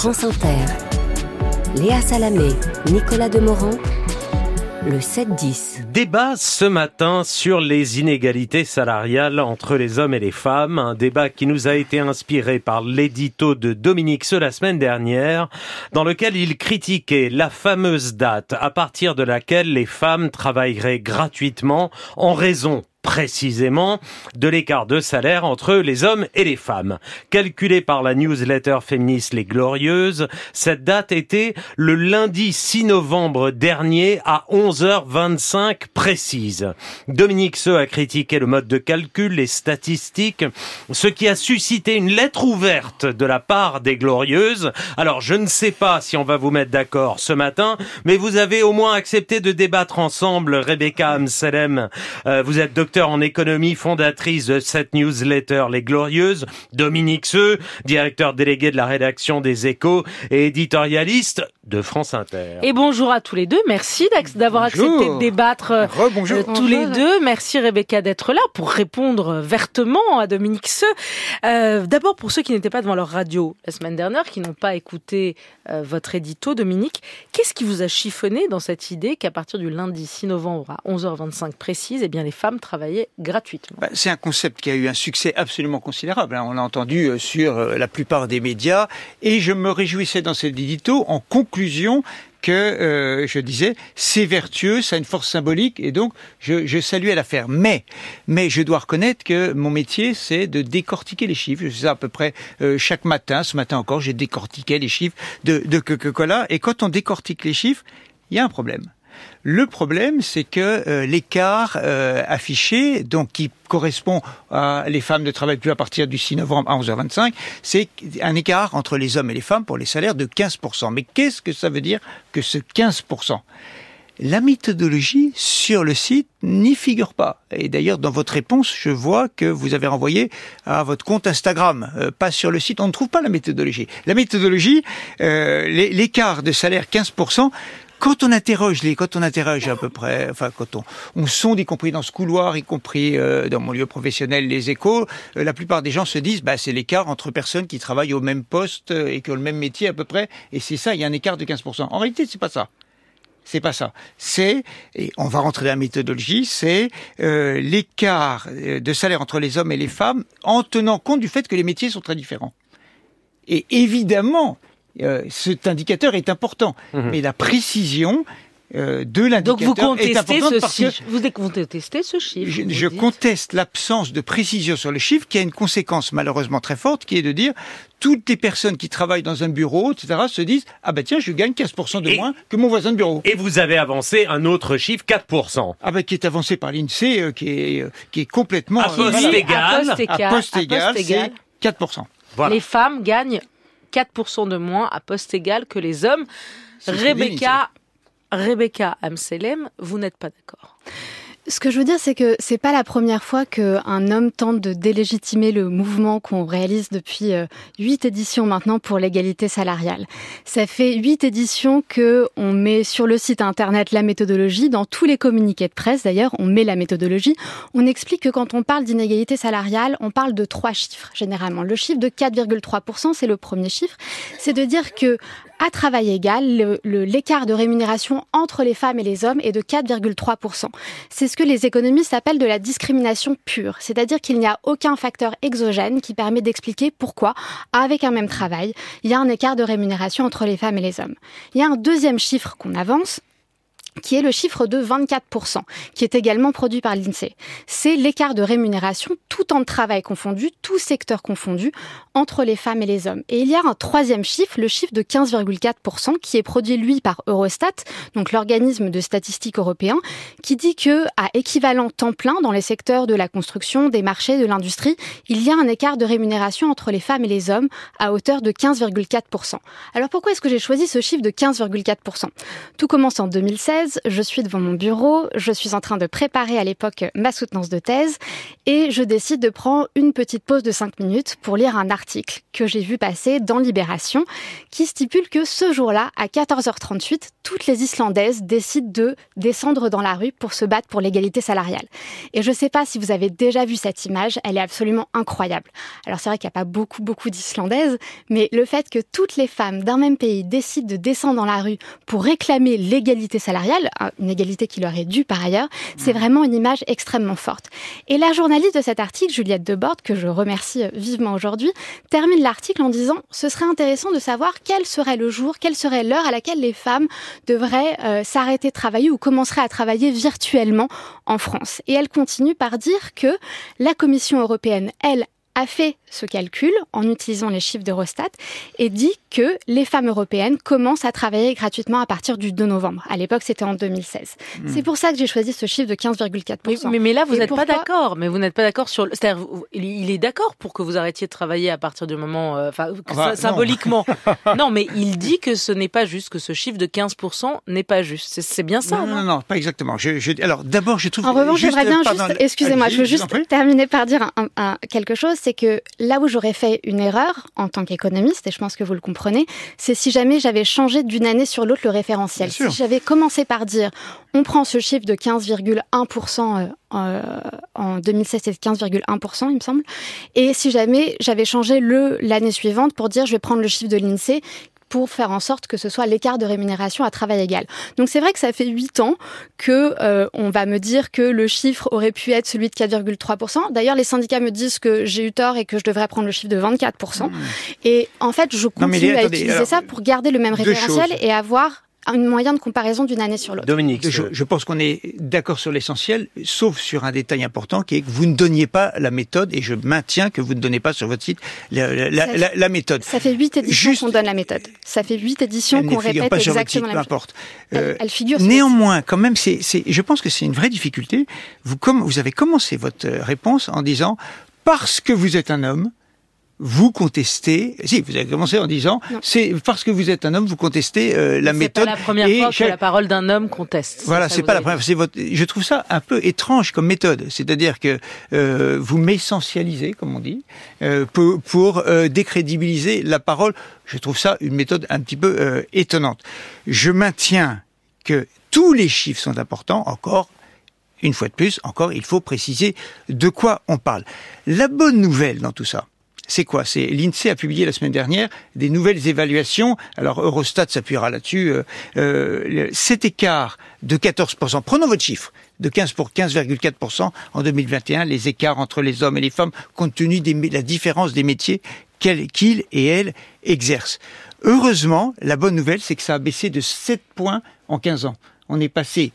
France Inter. Léa Salamé, Nicolas Demorand. Le 7-10. Débat ce matin sur les inégalités salariales entre les hommes et les femmes. Un débat qui nous a été inspiré par l'édito de Dominique Ce la semaine dernière, dans lequel il critiquait la fameuse date à partir de laquelle les femmes travailleraient gratuitement en raison précisément de l'écart de salaire entre les hommes et les femmes. Calculé par la newsletter féministe Les Glorieuses, cette date était le lundi 6 novembre dernier à 11h25 précise. Dominique Seux a critiqué le mode de calcul, les statistiques, ce qui a suscité une lettre ouverte de la part des Glorieuses. Alors je ne sais pas si on va vous mettre d'accord ce matin, mais vous avez au moins accepté de débattre ensemble, Rebecca Amselem. Euh, vous êtes docteur en économie, fondatrice de cette newsletter Les Glorieuses, Dominique Seux, directeur délégué de la rédaction des Échos et éditorialiste de France Inter. Et bonjour à tous les deux. Merci d'avoir accepté de débattre euh, tous les deux. Merci Rebecca d'être là pour répondre vertement à Dominique Seux. Euh, D'abord pour ceux qui n'étaient pas devant leur radio la semaine dernière, qui n'ont pas écouté euh, votre édito, Dominique, qu'est-ce qui vous a chiffonné dans cette idée qu'à partir du lundi 6 novembre à 11h25 précise, eh bien les femmes bah, C'est un concept qui a eu un succès absolument considérable. Hein. On l'a entendu euh, sur la plupart des médias et je me réjouissais dans cet édito en conclusion que euh, je disais c'est vertueux, ça a une force symbolique et donc je, je saluais l'affaire. Mais mais je dois reconnaître que mon métier c'est de décortiquer les chiffres. Je fais ça à peu près euh, chaque matin. Ce matin encore j'ai décortiqué les chiffres de, de Coca-Cola et quand on décortique les chiffres, il y a un problème. Le problème, c'est que euh, l'écart euh, affiché, donc qui correspond à les femmes ne travaillent plus à partir du 6 novembre à 11h25, c'est un écart entre les hommes et les femmes pour les salaires de 15%. Mais qu'est-ce que ça veut dire que ce 15% la méthodologie sur le site n'y figure pas. Et d'ailleurs, dans votre réponse, je vois que vous avez renvoyé à votre compte Instagram, euh, pas sur le site. On ne trouve pas la méthodologie. La méthodologie, l'écart de salaire 15%, quand on interroge les, quand on interroge à peu près, enfin quand on, on sonde, y compris dans ce couloir, y compris euh, dans mon lieu professionnel, les échos, euh, la plupart des gens se disent, bah c'est l'écart entre personnes qui travaillent au même poste euh, et qui ont le même métier à peu près, et c'est ça, il y a un écart de 15%. En réalité, c'est pas ça. C'est pas ça. C'est, et on va rentrer dans la méthodologie, c'est euh, l'écart de salaire entre les hommes et les femmes en tenant compte du fait que les métiers sont très différents. Et évidemment, euh, cet indicateur est important. Mhm. Mais la précision euh, de l'indicateur est importante ce chiffre. Vous contestez ce chiffre. Je, je conteste l'absence de précision sur le chiffre qui a une conséquence malheureusement très forte qui est de dire toutes les personnes qui travaillent dans un bureau, etc., se disent ah ben tiens je gagne 15% de moins que mon voisin de bureau. Et vous avez avancé un autre chiffre 4%. Ah ben qui est avancé par l'Insee euh, qui est qui est complètement à poste égal à poste égal, c'est 4%. Les femmes gagnent 4% de moins à poste égal que les hommes. Rebecca, Rebecca Amselem, vous n'êtes pas d'accord ce que je veux dire, c'est que c'est pas la première fois qu'un homme tente de délégitimer le mouvement qu'on réalise depuis euh, huit éditions maintenant pour l'égalité salariale. Ça fait huit éditions que on met sur le site internet la méthodologie. Dans tous les communiqués de presse, d'ailleurs, on met la méthodologie. On explique que quand on parle d'inégalité salariale, on parle de trois chiffres généralement. Le chiffre de 4,3%, c'est le premier chiffre. C'est de dire que à travail égal, l'écart de rémunération entre les femmes et les hommes est de 4,3%. C'est ce que les économistes appellent de la discrimination pure, c'est-à-dire qu'il n'y a aucun facteur exogène qui permet d'expliquer pourquoi, avec un même travail, il y a un écart de rémunération entre les femmes et les hommes. Il y a un deuxième chiffre qu'on avance, qui est le chiffre de 24%, qui est également produit par l'INSEE. C'est l'écart de rémunération, tout temps de travail confondu, tout secteur confondu, entre les femmes et les hommes. Et il y a un troisième chiffre, le chiffre de 15,4%, qui est produit, lui, par Eurostat, donc l'organisme de statistiques européen, qui dit que, à équivalent temps plein dans les secteurs de la construction, des marchés, de l'industrie, il y a un écart de rémunération entre les femmes et les hommes à hauteur de 15,4%. Alors pourquoi est-ce que j'ai choisi ce chiffre de 15,4% Tout commence en 2016 2016, je suis devant mon bureau, je suis en train de préparer à l'époque ma soutenance de thèse et je décide de prendre une petite pause de 5 minutes pour lire un article que j'ai vu passer dans Libération qui stipule que ce jour-là, à 14h38, toutes les Islandaises décident de descendre dans la rue pour se battre pour l'égalité salariale. Et je ne sais pas si vous avez déjà vu cette image, elle est absolument incroyable. Alors c'est vrai qu'il n'y a pas beaucoup, beaucoup d'Islandaises, mais le fait que toutes les femmes d'un même pays décident de descendre dans la rue pour réclamer l'égalité salariale, une égalité qui leur est due par ailleurs, c'est vraiment une image extrêmement forte. Et la journaliste de cet article, Juliette Debord, que je remercie vivement aujourd'hui, termine l'article en disant ce serait intéressant de savoir quel serait le jour, quelle serait l'heure à laquelle les femmes devraient euh, s'arrêter de travailler ou commenceraient à travailler virtuellement en France. Et elle continue par dire que la Commission européenne, elle, a fait ce calcul en utilisant les chiffres d'Eurostat et dit que les femmes européennes commencent à travailler gratuitement à partir du 2 novembre. À l'époque, c'était en 2016. Hmm. C'est pour ça que j'ai choisi ce chiffre de 15,4%. Mais, mais, là, vous n'êtes pas d'accord. Mais vous n'êtes pas d'accord sur. C'est-à-dire, il est d'accord pour que vous arrêtiez de travailler à partir du moment, euh, enfin, symboliquement. Non. mais il dit que ce n'est pas juste, que ce chiffre de 15% n'est pas juste. C'est bien ça. Non, non, non, pas exactement. Je, alors, d'abord, je trouve. En revanche, j'aimerais bien juste. Excusez-moi, je veux juste terminer par dire quelque chose. C'est que là où j'aurais fait une erreur en tant qu'économiste, et je pense que vous le comprenez, c'est si jamais j'avais changé d'une année sur l'autre le référentiel. Si j'avais commencé par dire on prend ce chiffre de 15,1% euh, en 2016, c'était 15,1%, il me semble. Et si jamais j'avais changé le l'année suivante pour dire je vais prendre le chiffre de l'INSEE pour faire en sorte que ce soit l'écart de rémunération à travail égal. Donc c'est vrai que ça fait huit ans que euh, on va me dire que le chiffre aurait pu être celui de 4,3%. D'ailleurs, les syndicats me disent que j'ai eu tort et que je devrais prendre le chiffre de 24%. Mmh. Et en fait, je continue à utiliser ça pour garder le même référentiel et avoir un moyen de comparaison d'une année sur l'autre. Dominique, je, pense qu'on est d'accord sur l'essentiel, sauf sur un détail important qui est que vous ne donniez pas la méthode, et je maintiens que vous ne donnez pas sur votre site la, méthode. Ça fait huit éditions qu'on donne la méthode. Ça fait huit éditions qu'on répète pas exactement la méthode. Elle, euh, elle, figure. Néanmoins, quand même, c'est, je pense que c'est une vraie difficulté. Vous, comme, vous avez commencé votre réponse en disant parce que vous êtes un homme, vous contestez. Si, vous avez commencé en disant, c'est parce que vous êtes un homme, vous contestez euh, la méthode. C'est pas la première fois que la parole d'un homme conteste. Voilà, c'est pas la première. C'est votre. Je trouve ça un peu étrange comme méthode. C'est-à-dire que euh, vous m'essentialisez, comme on dit, euh, pour, pour euh, décrédibiliser la parole. Je trouve ça une méthode un petit peu euh, étonnante. Je maintiens que tous les chiffres sont importants. Encore une fois de plus, encore, il faut préciser de quoi on parle. La bonne nouvelle dans tout ça, c'est quoi? C'est l'INSEE a publié la semaine dernière des nouvelles évaluations. Alors Eurostat s'appuiera là-dessus. Euh, euh, cet écart de 14%, prenons votre chiffre, de 15 pour 15,4% en 2021, les écarts entre les hommes et les femmes, compte tenu de la différence des métiers qu'ils et elles exercent. Heureusement, la bonne nouvelle, c'est que ça a baissé de 7 points en 15 ans. On est passé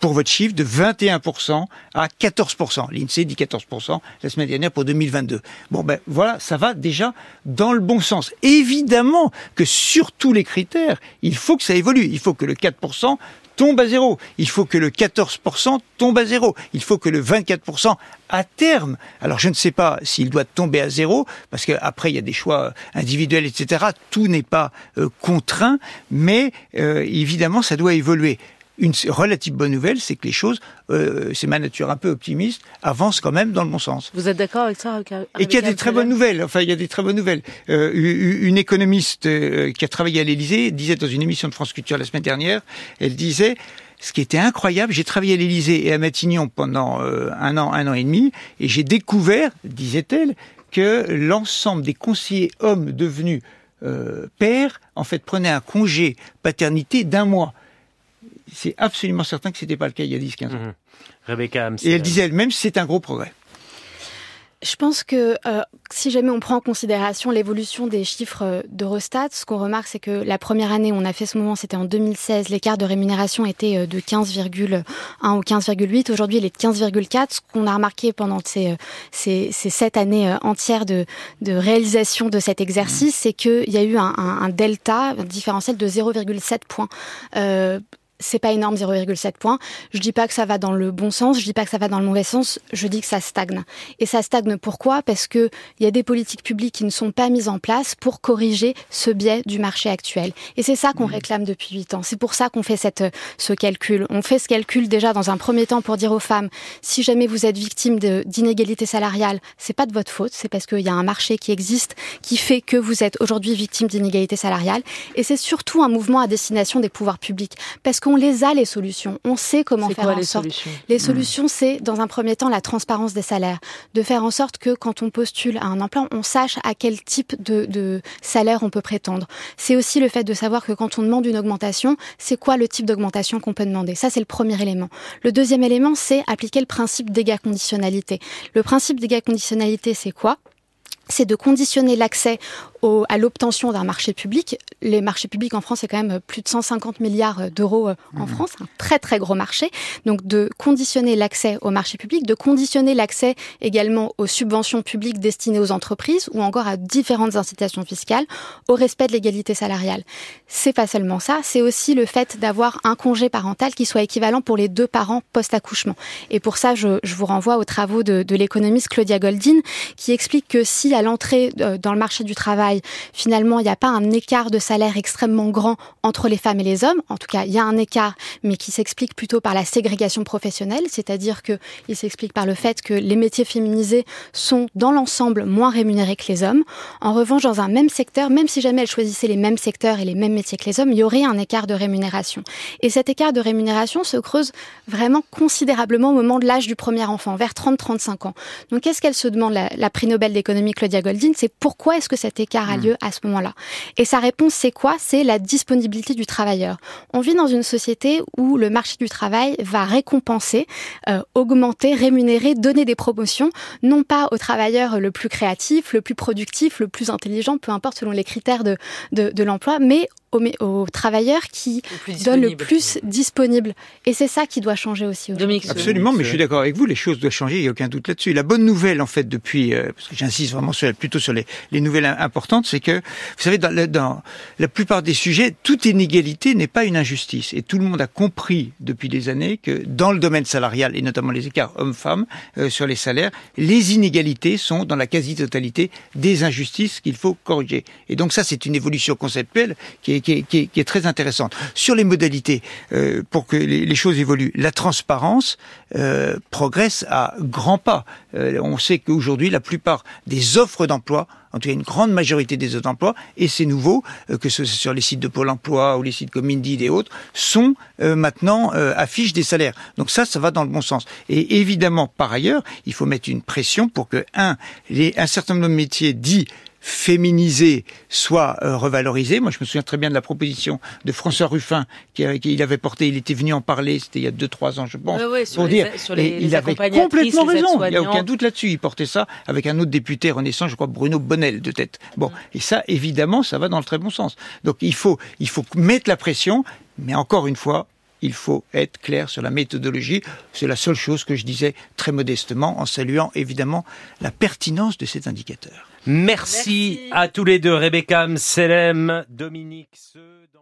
pour votre chiffre de 21% à 14%. L'INSEE dit 14% la semaine dernière pour 2022. Bon ben voilà, ça va déjà dans le bon sens. Évidemment que sur tous les critères, il faut que ça évolue. Il faut que le 4% tombe à zéro. Il faut que le 14% tombe à zéro. Il faut que le 24% à terme. Alors je ne sais pas s'il doit tomber à zéro, parce qu'après il y a des choix individuels, etc. Tout n'est pas euh, contraint, mais euh, évidemment ça doit évoluer une relative bonne nouvelle, c'est que les choses, euh, c'est ma nature un peu optimiste, avancent quand même dans le bon sens. Vous êtes d'accord avec ça Et qu'il y a des très bonnes nouvelles. Enfin, il y a des très bonnes nouvelles. Euh, une économiste euh, qui a travaillé à l'Élysée disait dans une émission de France Culture la semaine dernière, elle disait ce qui était incroyable, j'ai travaillé à l'Élysée et à Matignon pendant euh, un an, un an et demi, et j'ai découvert, disait-elle, que l'ensemble des conseillers hommes devenus euh, pères, en fait, prenaient un congé paternité d'un mois c'est absolument certain que ce n'était pas le cas il y a 10-15 ans. Mhm. Rebecca Et elle disait elle-même, c'est un gros progrès. Je pense que euh, si jamais on prend en considération l'évolution des chiffres euh, d'Eurostat, ce qu'on remarque, c'est que la première année où on a fait ce moment, c'était en 2016. L'écart de rémunération était euh, de 15,1 ou 15,8. Aujourd'hui, il est de 15,4. Ce qu'on a remarqué pendant ces, ces, ces sept années entières de, de réalisation de cet exercice, c'est qu'il y a eu un, un, un delta, un différentiel de 0,7 points. Euh, c'est pas énorme 0,7 points. Je dis pas que ça va dans le bon sens, je dis pas que ça va dans le mauvais sens, je dis que ça stagne. Et ça stagne pourquoi? Parce que il y a des politiques publiques qui ne sont pas mises en place pour corriger ce biais du marché actuel. Et c'est ça qu'on mmh. réclame depuis 8 ans. C'est pour ça qu'on fait cette ce calcul. On fait ce calcul déjà dans un premier temps pour dire aux femmes si jamais vous êtes victime d'inégalités salariales, c'est pas de votre faute, c'est parce qu'il y a un marché qui existe qui fait que vous êtes aujourd'hui victime d'inégalités salariales et c'est surtout un mouvement à destination des pouvoirs publics parce qu'on les a les solutions. On sait comment faire en les sorte. Solutions? Les solutions, c'est dans un premier temps la transparence des salaires, de faire en sorte que quand on postule à un emploi, on sache à quel type de, de salaire on peut prétendre. C'est aussi le fait de savoir que quand on demande une augmentation, c'est quoi le type d'augmentation qu'on peut demander. Ça, c'est le premier élément. Le deuxième élément, c'est appliquer le principe dégâts conditionnalité. Le principe dégâts conditionnalité, c'est quoi? C'est de conditionner l'accès à l'obtention d'un marché public. Les marchés publics en France, c'est quand même plus de 150 milliards d'euros euh, en mmh. France, un très très gros marché. Donc de conditionner l'accès au marché public, de conditionner l'accès également aux subventions publiques destinées aux entreprises ou encore à différentes incitations fiscales au respect de l'égalité salariale. C'est pas seulement ça, c'est aussi le fait d'avoir un congé parental qui soit équivalent pour les deux parents post-accouchement. Et pour ça, je, je, vous renvoie aux travaux de, de l'économiste Claudia Goldin qui explique que si à l'entrée euh, dans le marché du travail, finalement, il n'y a pas un écart de salaire extrêmement grand entre les femmes et les hommes. En tout cas, il y a un écart, mais qui s'explique plutôt par la ségrégation professionnelle, c'est-à-dire que il s'explique par le fait que les métiers féminisés sont dans l'ensemble moins rémunérés que les hommes. En revanche, dans un même secteur, même si jamais elles choisissaient les mêmes secteurs et les mêmes métiers que les hommes, il y aurait un écart de rémunération. Et cet écart de rémunération se creuse vraiment considérablement au moment de l'âge du premier enfant, vers 30-35 ans. Donc, qu'est-ce qu'elle se demande, la, la prix Nobel d'économie Claudia Goldin? C'est pourquoi est-ce que cet écart a hmm. lieu à ce moment-là. Et sa réponse, c'est quoi? C'est la disponibilité du travailleur. On vit dans une société où le marché du travail va récompenser, euh, augmenter, rémunérer, donner des promotions, non pas au travailleur le plus créatif, le plus productif, le plus intelligent, peu importe selon les critères de, de, de l'emploi, mais aux, travailleurs qui donnent le plus disponible. Et c'est ça qui doit changer aussi. Absolument, mais je suis d'accord avec vous, les choses doivent changer, il n'y a aucun doute là-dessus. La bonne nouvelle, en fait, depuis, euh, parce que j'insiste vraiment sur, plutôt sur les, les nouvelles importantes, c'est que, vous savez, dans, dans, la plupart des sujets, toute inégalité n'est pas une injustice. Et tout le monde a compris depuis des années que dans le domaine salarial, et notamment les écarts hommes-femmes euh, sur les salaires, les inégalités sont dans la quasi-totalité des injustices qu'il faut corriger. Et donc ça, c'est une évolution conceptuelle qui est qui est, très intéressante. Sur les modalités, euh, pour que les, choses évoluent, la transparence euh, progresse à grands pas. Euh, on sait qu'aujourd'hui, la plupart des offres d'emploi en tout cas une grande majorité des offres d'emploi, et c'est nouveau, que ce soit sur les sites de Pôle emploi ou les sites comme Indeed et autres, sont maintenant affichent des salaires. Donc ça, ça va dans le bon sens. Et évidemment, par ailleurs, il faut mettre une pression pour que, un, les, un certain nombre de métiers dits féminisé soit euh, revalorisé. Moi, je me souviens très bien de la proposition de François Ruffin qu'il avait porté. Il était venu en parler, c'était il y a deux trois ans, je pense, pour dire. il avait complètement raison. Il n'y a aucun doute là-dessus. Il portait ça avec un autre député renaissant, je crois Bruno Bonnel de tête. Bon, et ça, évidemment, ça va dans le très bon sens. Donc, il faut, il faut mettre la pression, mais encore une fois, il faut être clair sur la méthodologie. C'est la seule chose que je disais très modestement, en saluant évidemment la pertinence de cet indicateur. Merci, à tous les deux, Rebecca Selem, Dominique